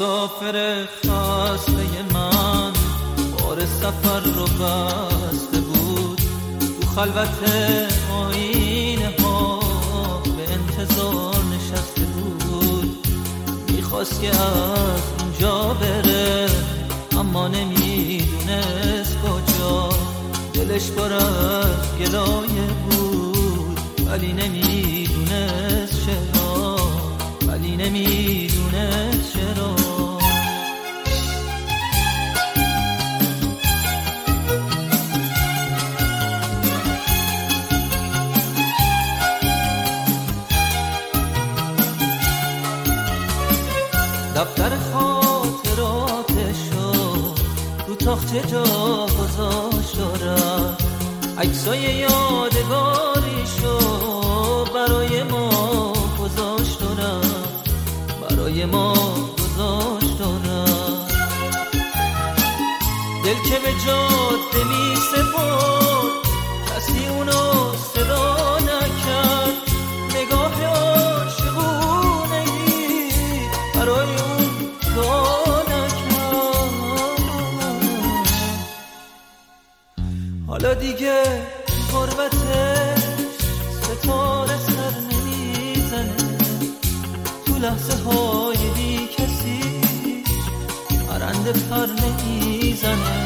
مسافر خسته من بار سفر رو بسته بود. تو خلوت آینه ها به انتظار نشسته بود. می‌خواست که از اونجا بره اما نمی‌دونست کجا. دلش پر از گلایه بود ولی نمی‌دونست چرا. ولی نمی‌دونست دفتر خاطراتشو رو تاخچه جا گذاشت عکسای یادگاریشو برای ما گذاشت برای ما گذاشت دل که به جاده می سپرد کسی اونو صدا دیگه غربتش ستاره سر نمی‌زنه. تو لحظه های بی کسی پرنده پر نمی‌زنه.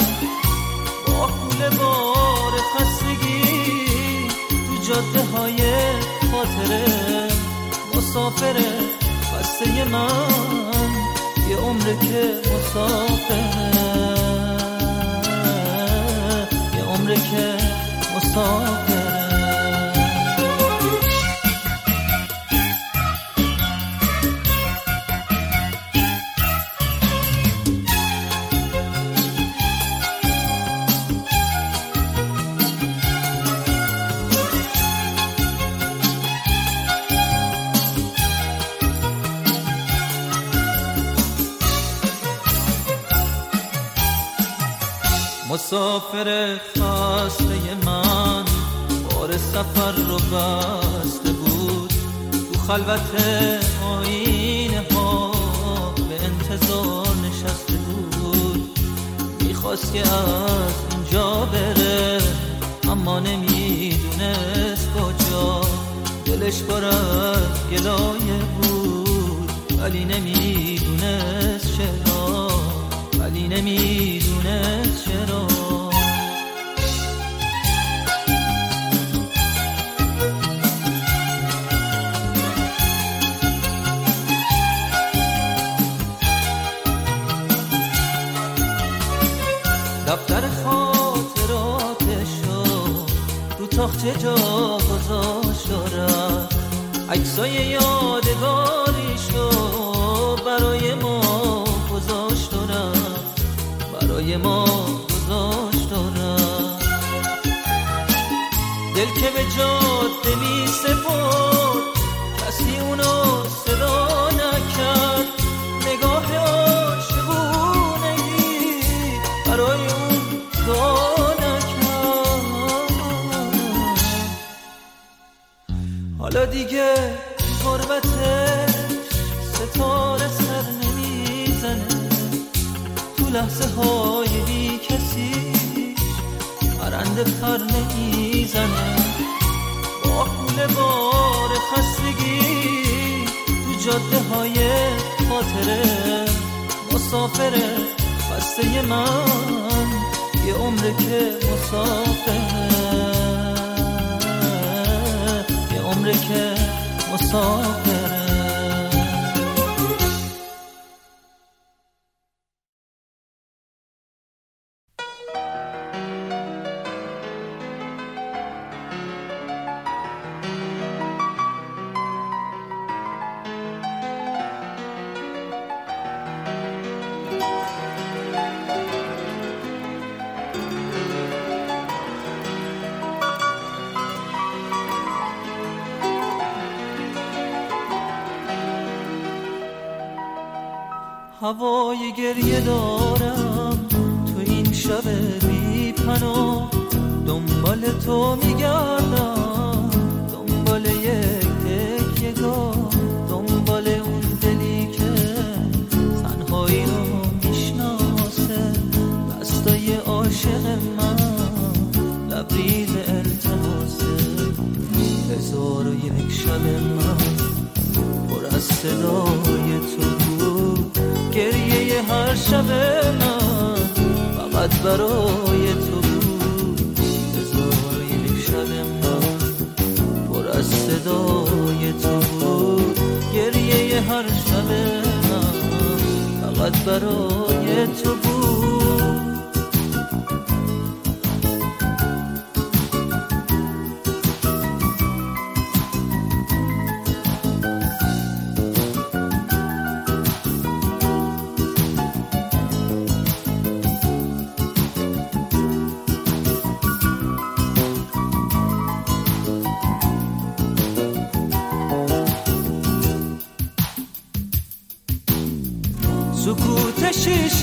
با کول بار خستگی تو جاده های خاطره. مسافره خسته من یه عمره که مسافره که مسافره مسافر خسته من بار سفر رو بسته بود. تو خلوت آینه ها به انتظار نشسته بود. می‌خواست که از اینجا بره اما نمی‌دونست کجا. دلش از گلایه بود ولی نمی‌دونست چرا. ولی نمی‌دونست چرا. تاخچه جا گذاشت دارم عکسای یادگاریشو برای ما گذاشت برای ما گذاشت دل که به جاده می سپرد کسی اونو صدا دیگه غربتش ستاره سر نمی‌زنه. تو لحظه های بی کسی پرنده پر نمی‌زنه. با بار خستگی تو جاده های خاطره. مسافره خسته من یه عمره که مسافره عمره که مسافره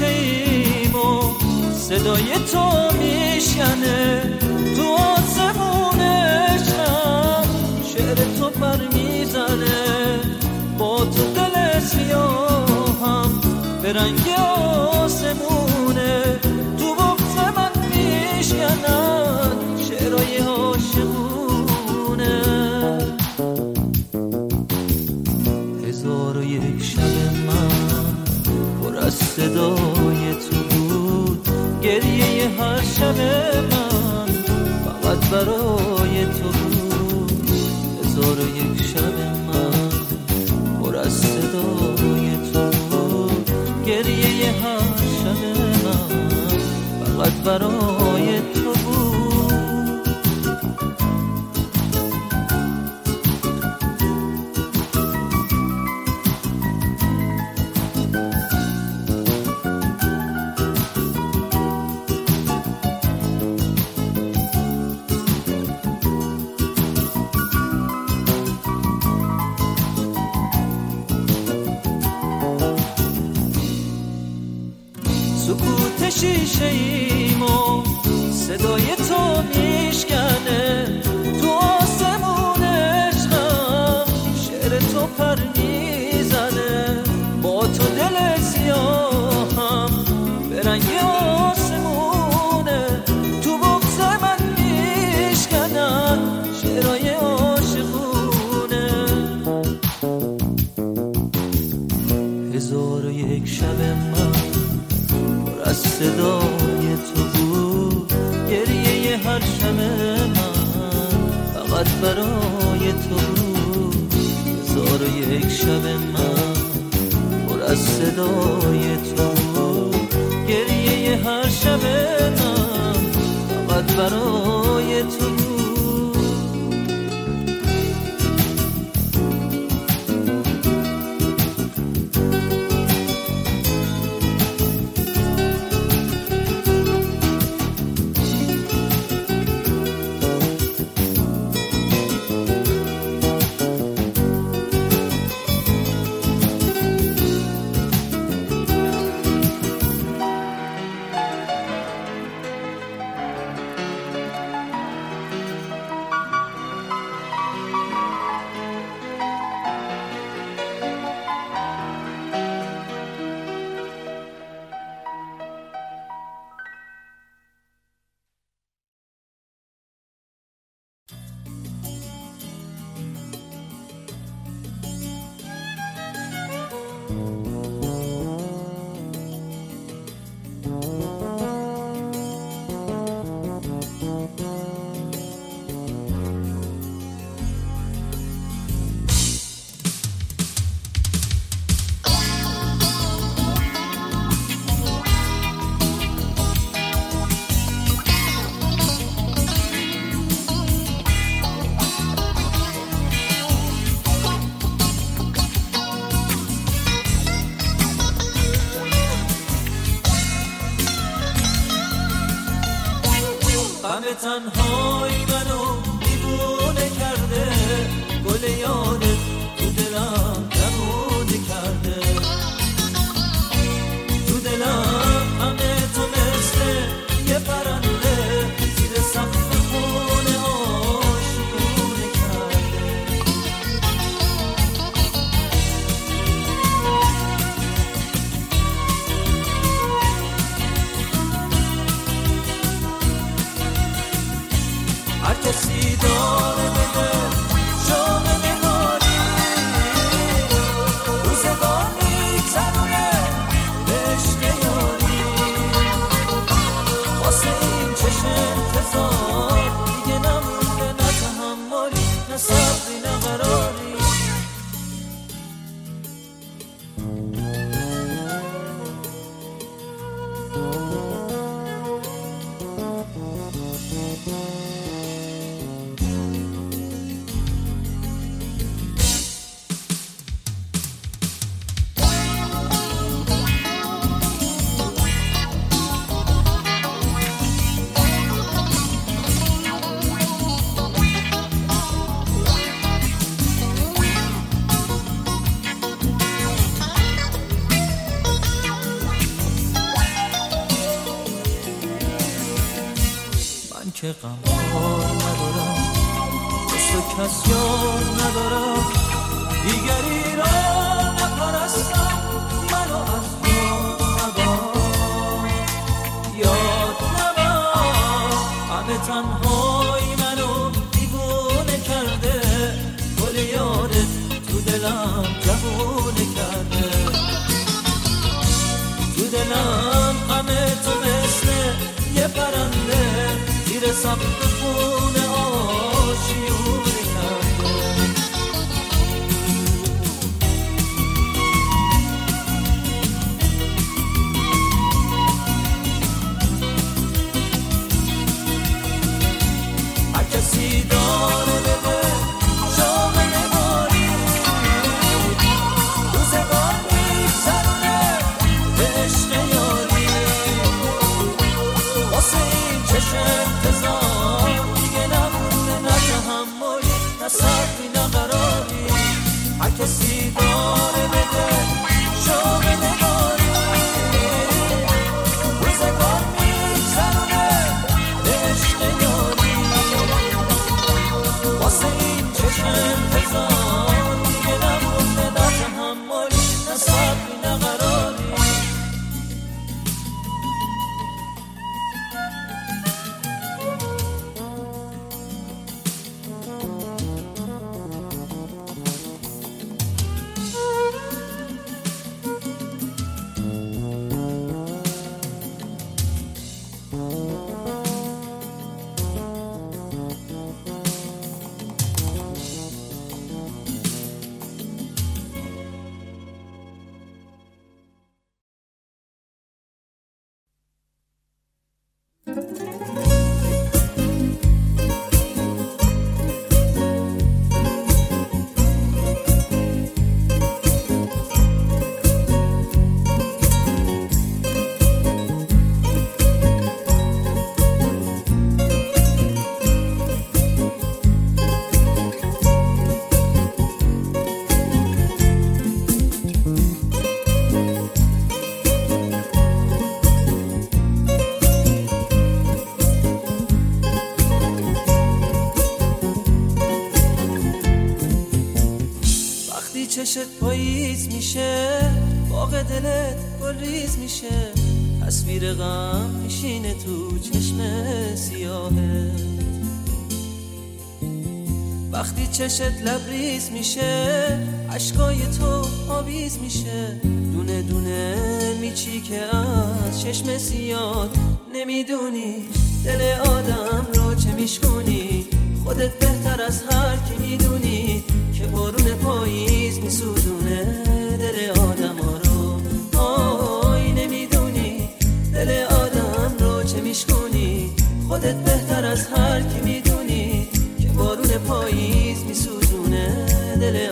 ایم و صدای تو میشنه تو آسمون عشقم شعر تو بر می‌زنه با تو دل سیاهم به رنگ هر شب من فقط برای تو بود. هزار یک شب من پر از تو گریه هر شب من فقط برای تو سکوت شیشه ایم و صدای تو میشکنه. صدای تو بود. گریه هر شب من فقط برای تو بود. هزار و یک شب من پر از صدای تو بود. گریه هر شب من فقط برای تو بود. غم تنهایی چشت پاییز میشه باغ دلت گلریز میشه. تصویر غم میشینه تو چشم سیاهه وقتی چشت لبریز میشه اشکای تو آویز میشه. دونه دونه میچی که از چشم سیاد نمی‌دونی دل آدم رو چه میشکنی خودت بهتر از هر کی می‌دونی. که بارون پاییز میسوزونه دل آدم ها رو. آی نمی‌دونی دل آدم رو چه میشکنی خودت بهتر از هر کی می‌دونی که بارون پاییز میسوزونه دل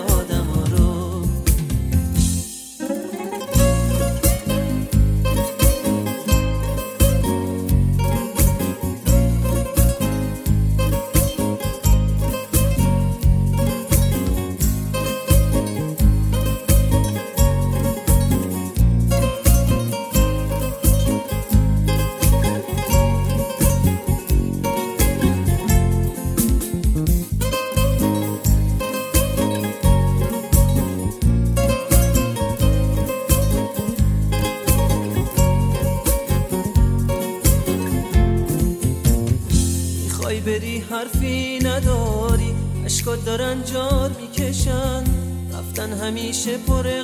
دارن جار می‌کشن. رفتن همیشه پر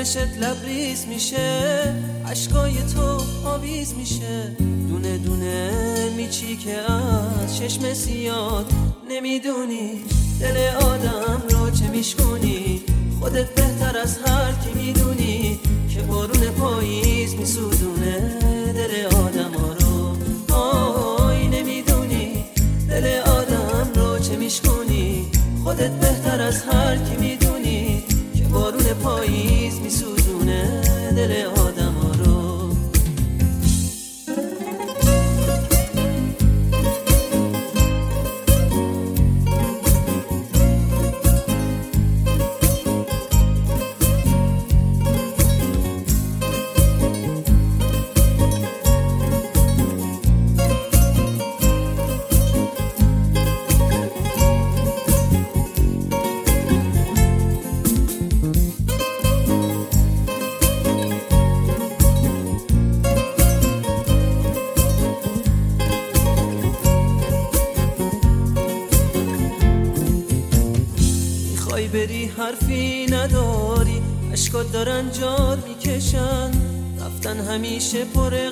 چشت لبریز میشه عشقای تو آویز میشه. دونه دونه میچی که از چشم سیاد نمی‌دونی. دل آدم رو چه میشکنی خودت بهتر از هر کی می‌دونی که بارون پاییز میسوزونه. دل آدم ها رو آی نمی‌دونی. دل آدم رو چه میشکنی خودت بهتر از هر کی می‌دونی. دارن جار می‌کشن. رفتن همیشه پر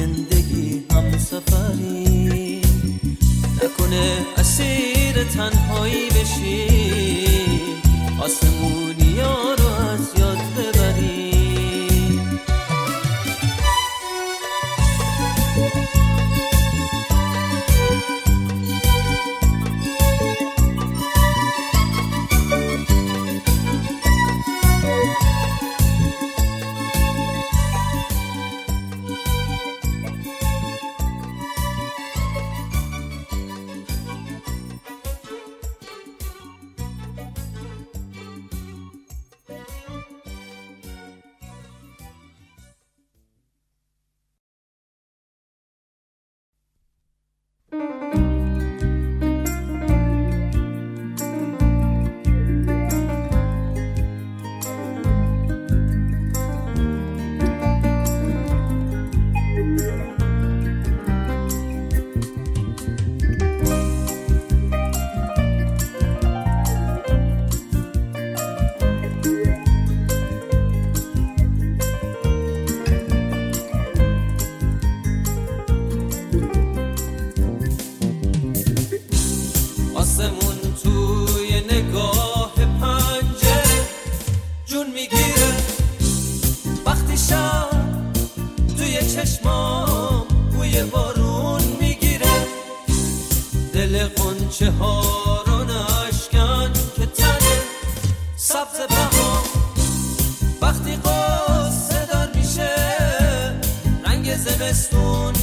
زندگی هم سفری. نکنه اسیر تنهایی بشی. سبز بهار وقتی قصه دار میشه رنگ زمستون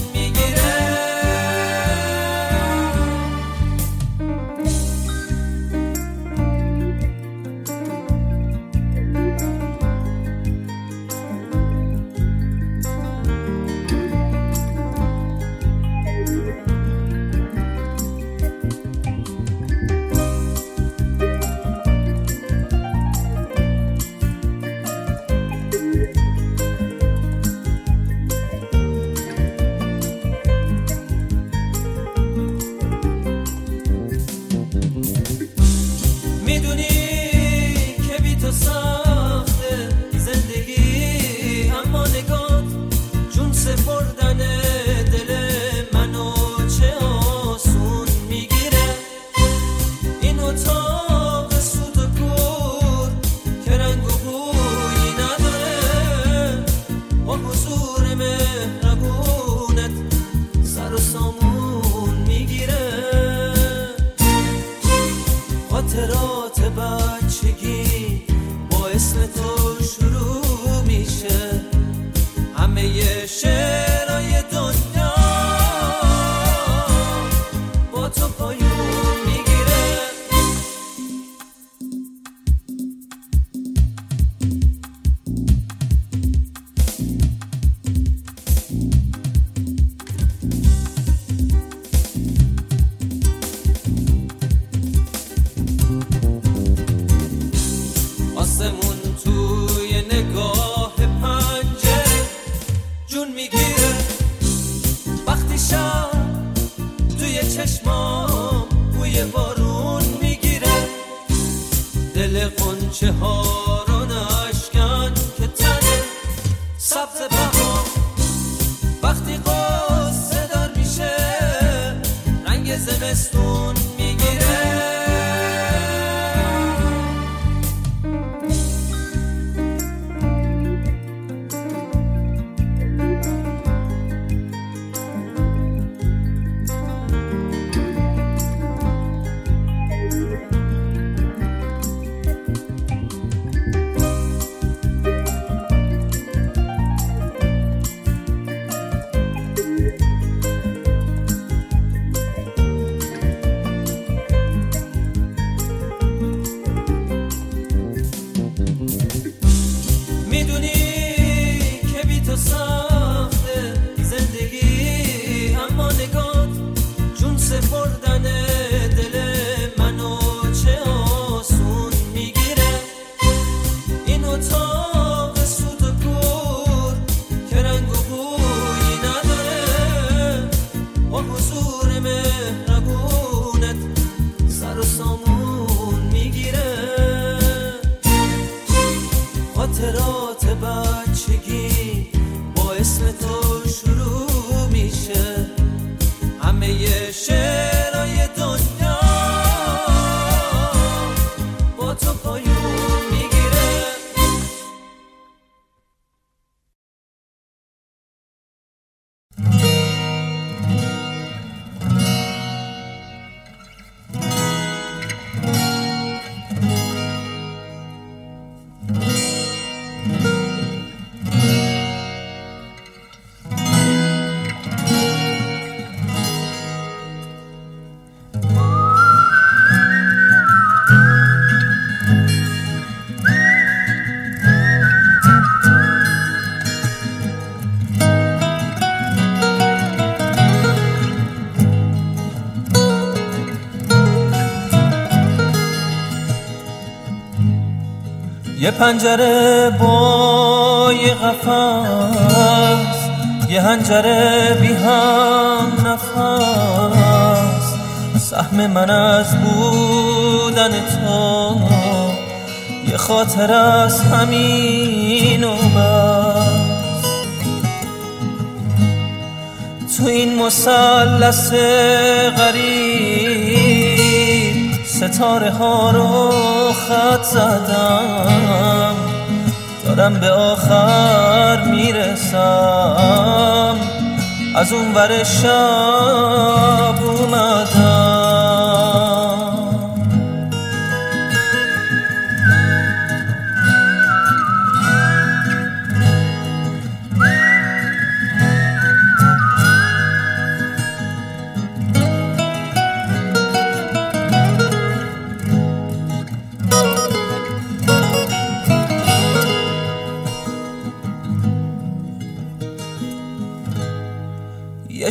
خاطرات بچگی با اسم تو شروع میشه. همه شعر یه پنجره با یه قفص یه هنجره بی هم نفس. سهم من از بودن تو یه خاطر از همین و بس. تو این مسلس غریب ستاره ها رو خط زدم. دارم به آخر می‌رسم. از اون ور شب اومدم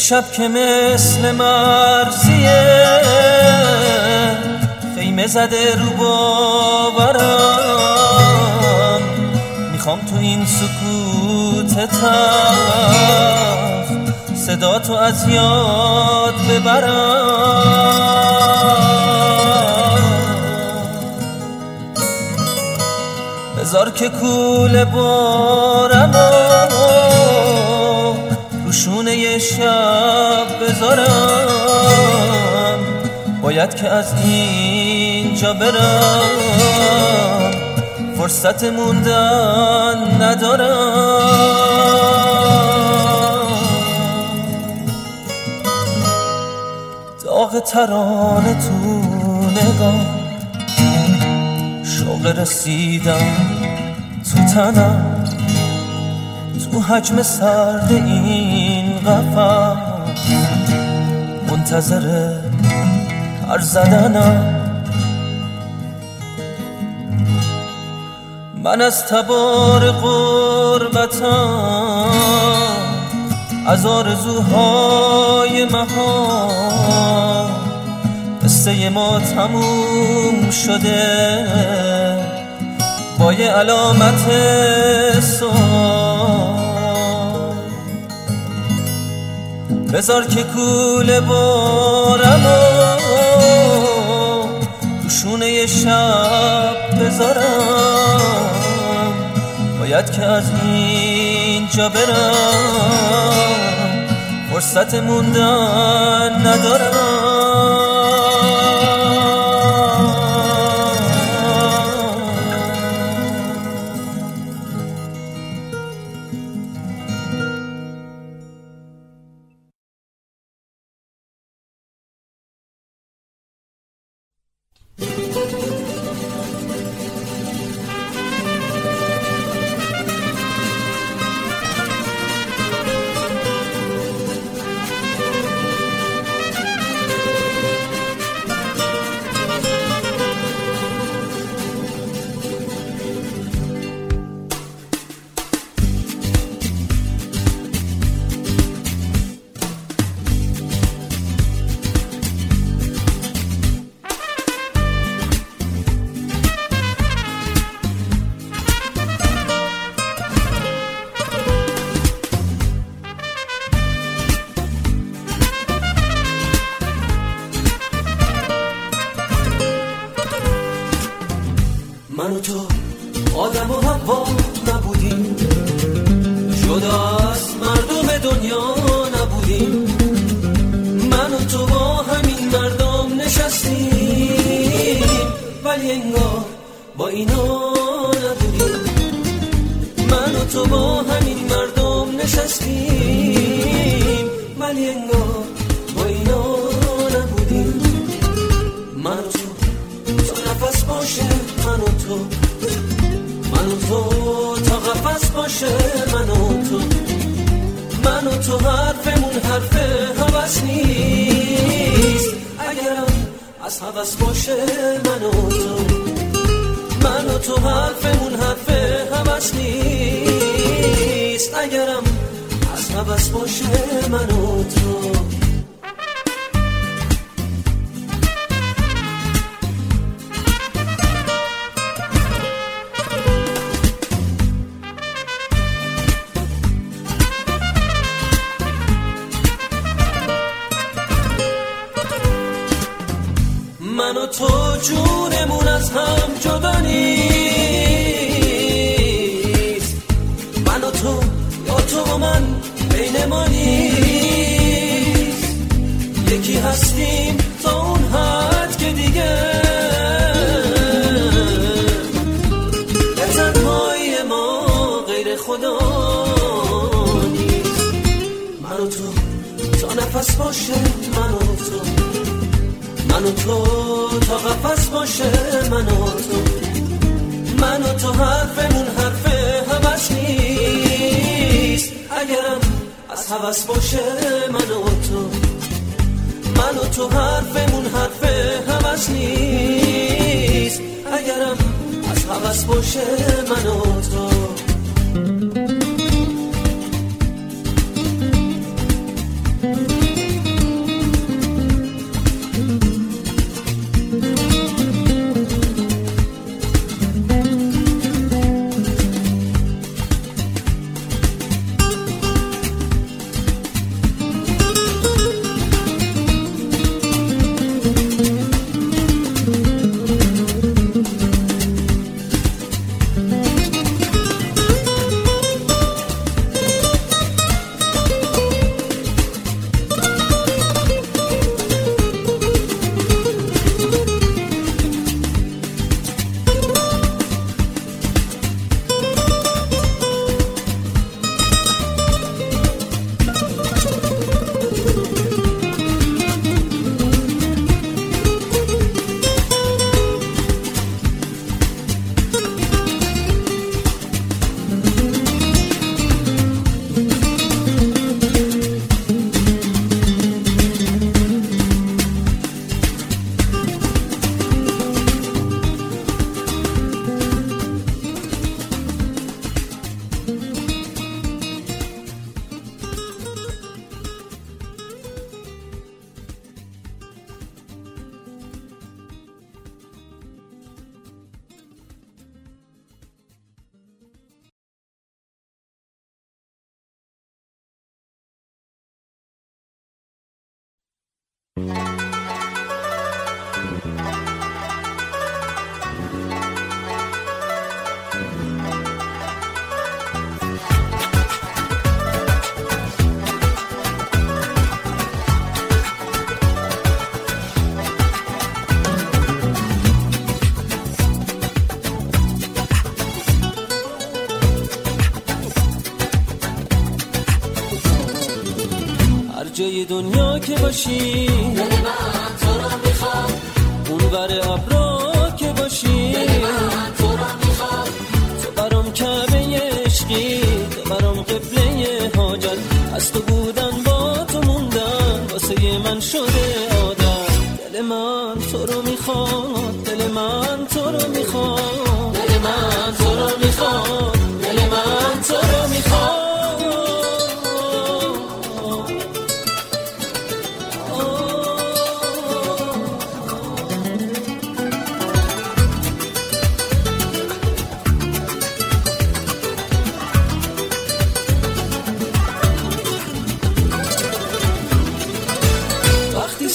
شب که مثل مرزیه خیمه زده رو باورم. می‌خوام تو این سکوت تف صدا تو از یاد ببرم. بذار که کول بارم شونه شب بذارم. باید که از اینجا برم. فرصت موندن ندارم. داغ ترانه تو نگاه. شوق رسیدم تو تنم. تو حجم سرد این قفص منتظر هر زدنم. من از تبار قربتم از آرزوهای مها قصه ما تموم شده با یه علامت سوال بذار که کوله بارم و تو شونه شب بذارم. باید که از اینجا برم. فرصت موندن ندارم. من و تو آدم و هوا نبودیم. جدا از مردم دنیا نبودیم. من و تو با همین مردم نشستیم. ولی انگار با اینا نبودیم. من و تو با همین مردم نشستیم. ولی انگار تو تا قفص باشه من و تو. من و تو حرفمون حرف حوث نیست. اگرم از حوث باشه من و تو. من و تو حرفمون حرف حوث نیست. اگرم از حوث باشه من و تو. قفس باشه من و تو. من و تو تا قفس باشه من و تو. من و تو حرفمون حرف همش نیست. اگرم از حوث باشه من و تو. من و تو حرفمون حرف همش نیست. اگرم از حوث باشه من و تو. Mm-hmm. دنیا که باشی.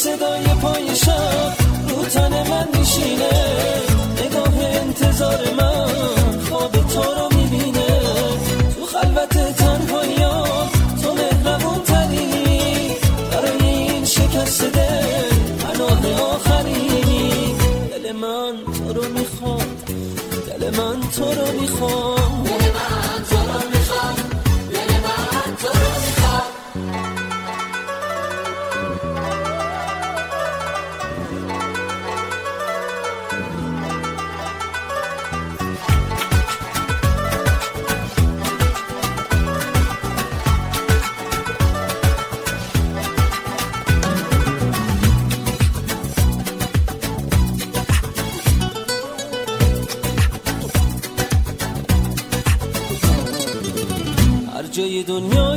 صدای پای شب رو تن من میشینه نگاه انتظار من.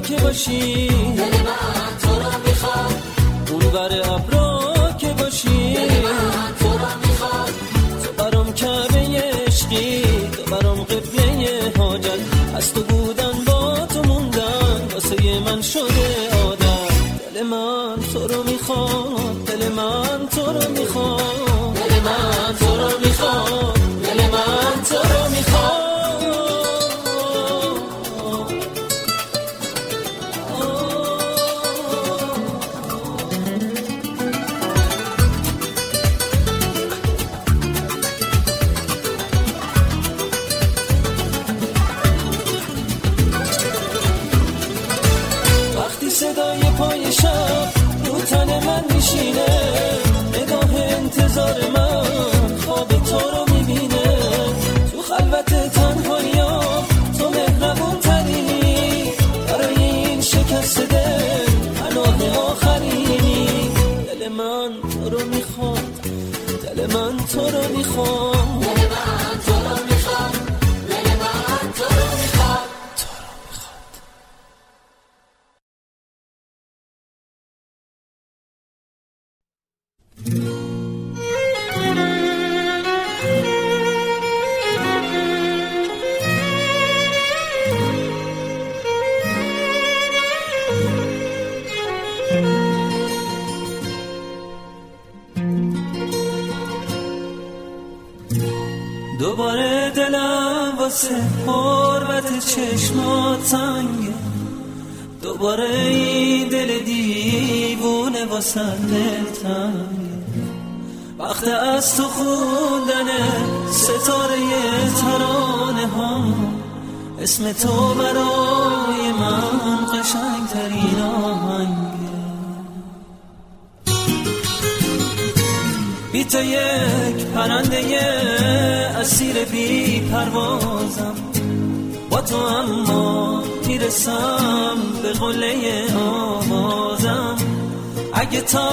que baixinho سر وقت از تو خوندن ستاره ترانه ها. اسم تو برای من قشنگترین آهنگ بیت یک پرنده اسیر بی پروازم. با تو اما می‌رسم به قله آوازم. اگه تا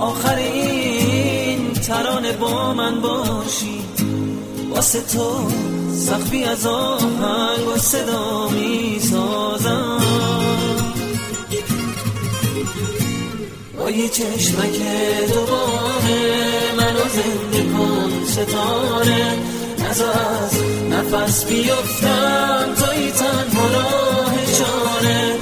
آخر این ترانه با من باشی واسه تو سخفی از آهنگ و صدا می سازم با یه چشمک دوباره منو زنده کن ستاره. از نفس بیفتم توی تنها راه چاره.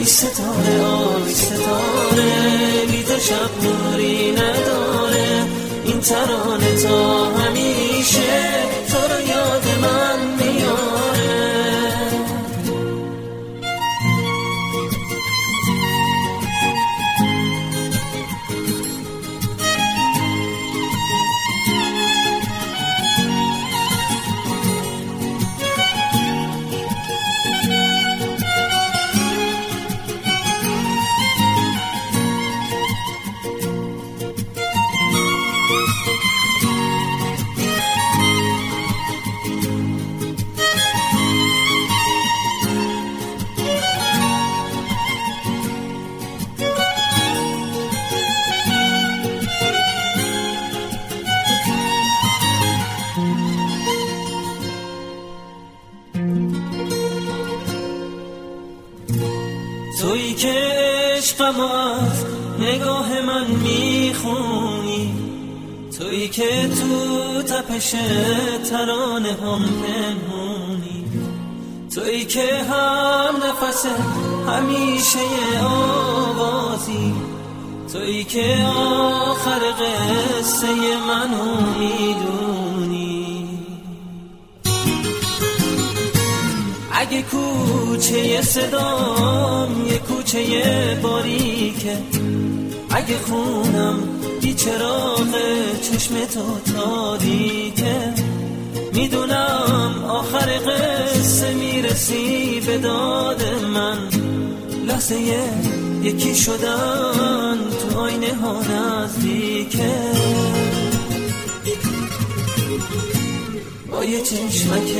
آی ستاره آی ستاره بی تو شب نوری نداره. این ترانه تا همیشه که تو تپش ترانه هم پنهونی تویی که هم نفس همیشه آوازی. تویی که آخر قصه منو می‌دونی اگه کوچه صدام یه کوچه باریکه. اگه خونم بی چراغ چشم تو تاریکه می‌دونم آخر قصه می‌رسی به داد من. لحظه یکی شدن تو آینه ها نزدیکه. با یه چشمک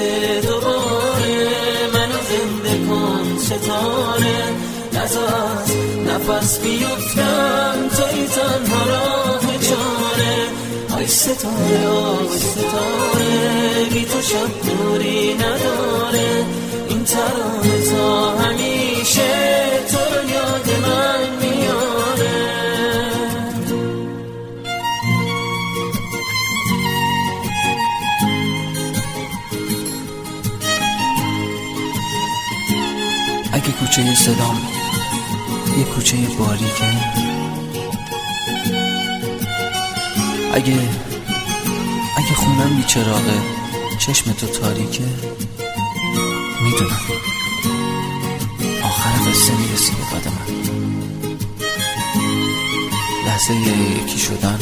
دوباره منو زنده کن ستاره. نزا از نفس بیفتم توی تنها راه چاره. آی ستاره آی ستاره بی تو شب دوری نداره. این ترانه تا همیشه تو رو یاد من اگه کوچه صدام یه کوچه باریکه. اگه اگه خونم بی چراغه چشم تو تاریکه. می‌دونم. آخر قصه می‌رسی به قد من. لحظه یکی شدن.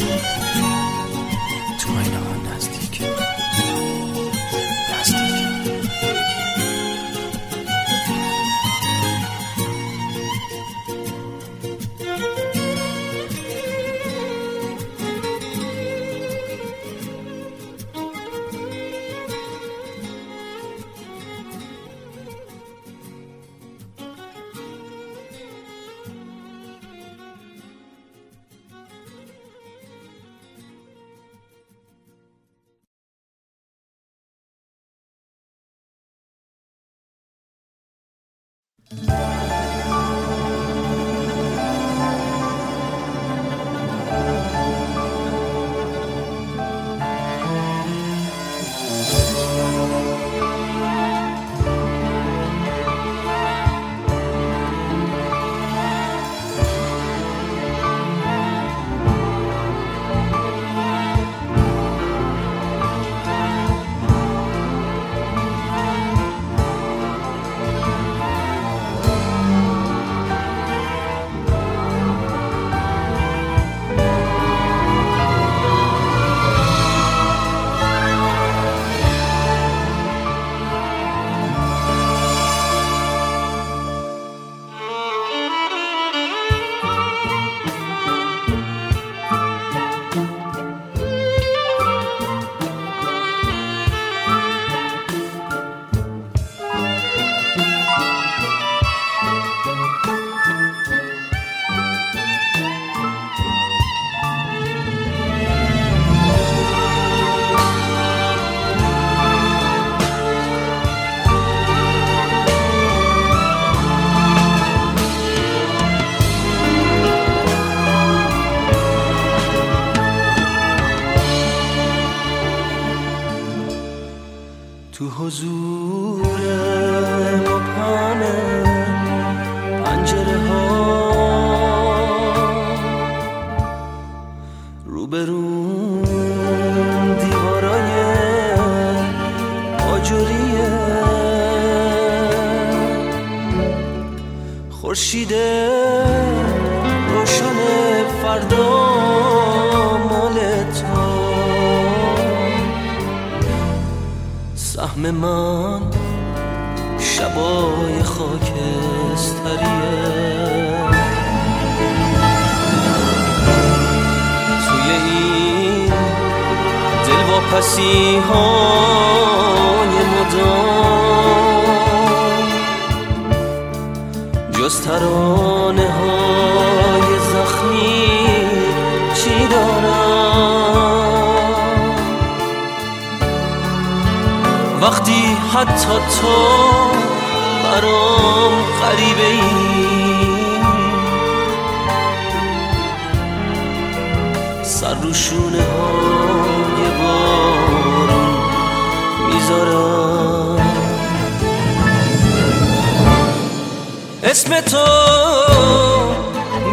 تو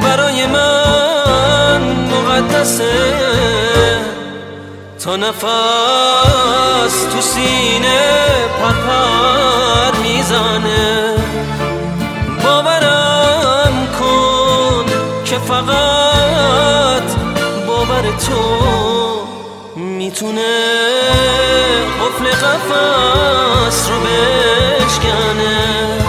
برای من مقدسه. تا نفس تو سینه پرپر می‌زنه. باورم کن که فقط باور تو می‌تونه قفل قفص رو بشکنه.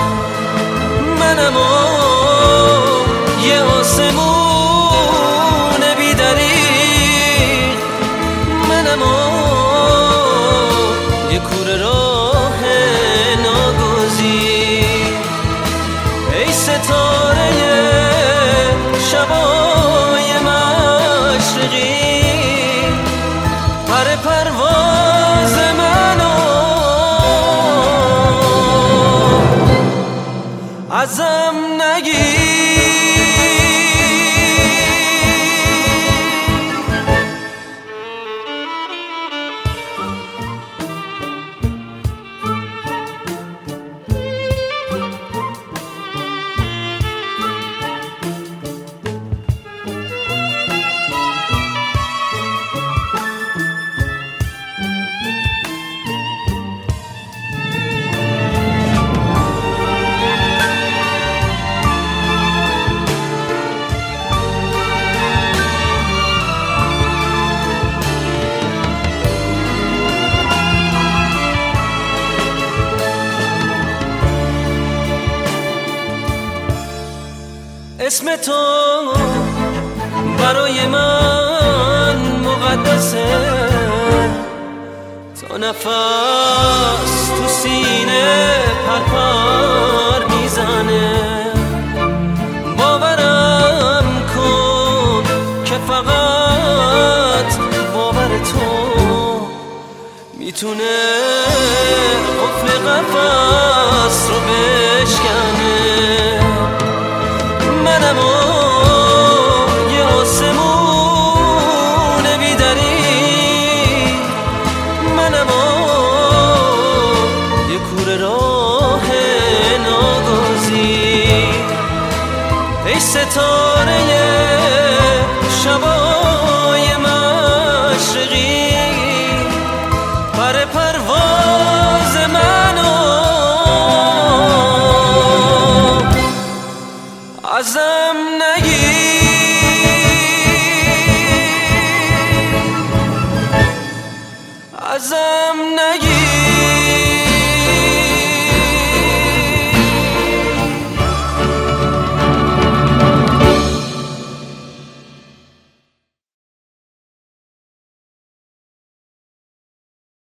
اسم تو برای من مقدسه. تا نفس تو سینه پرپر می‌زنه. باورم کن که فقط باور تو می‌تونه قفل قفص رو بشکنه. amor.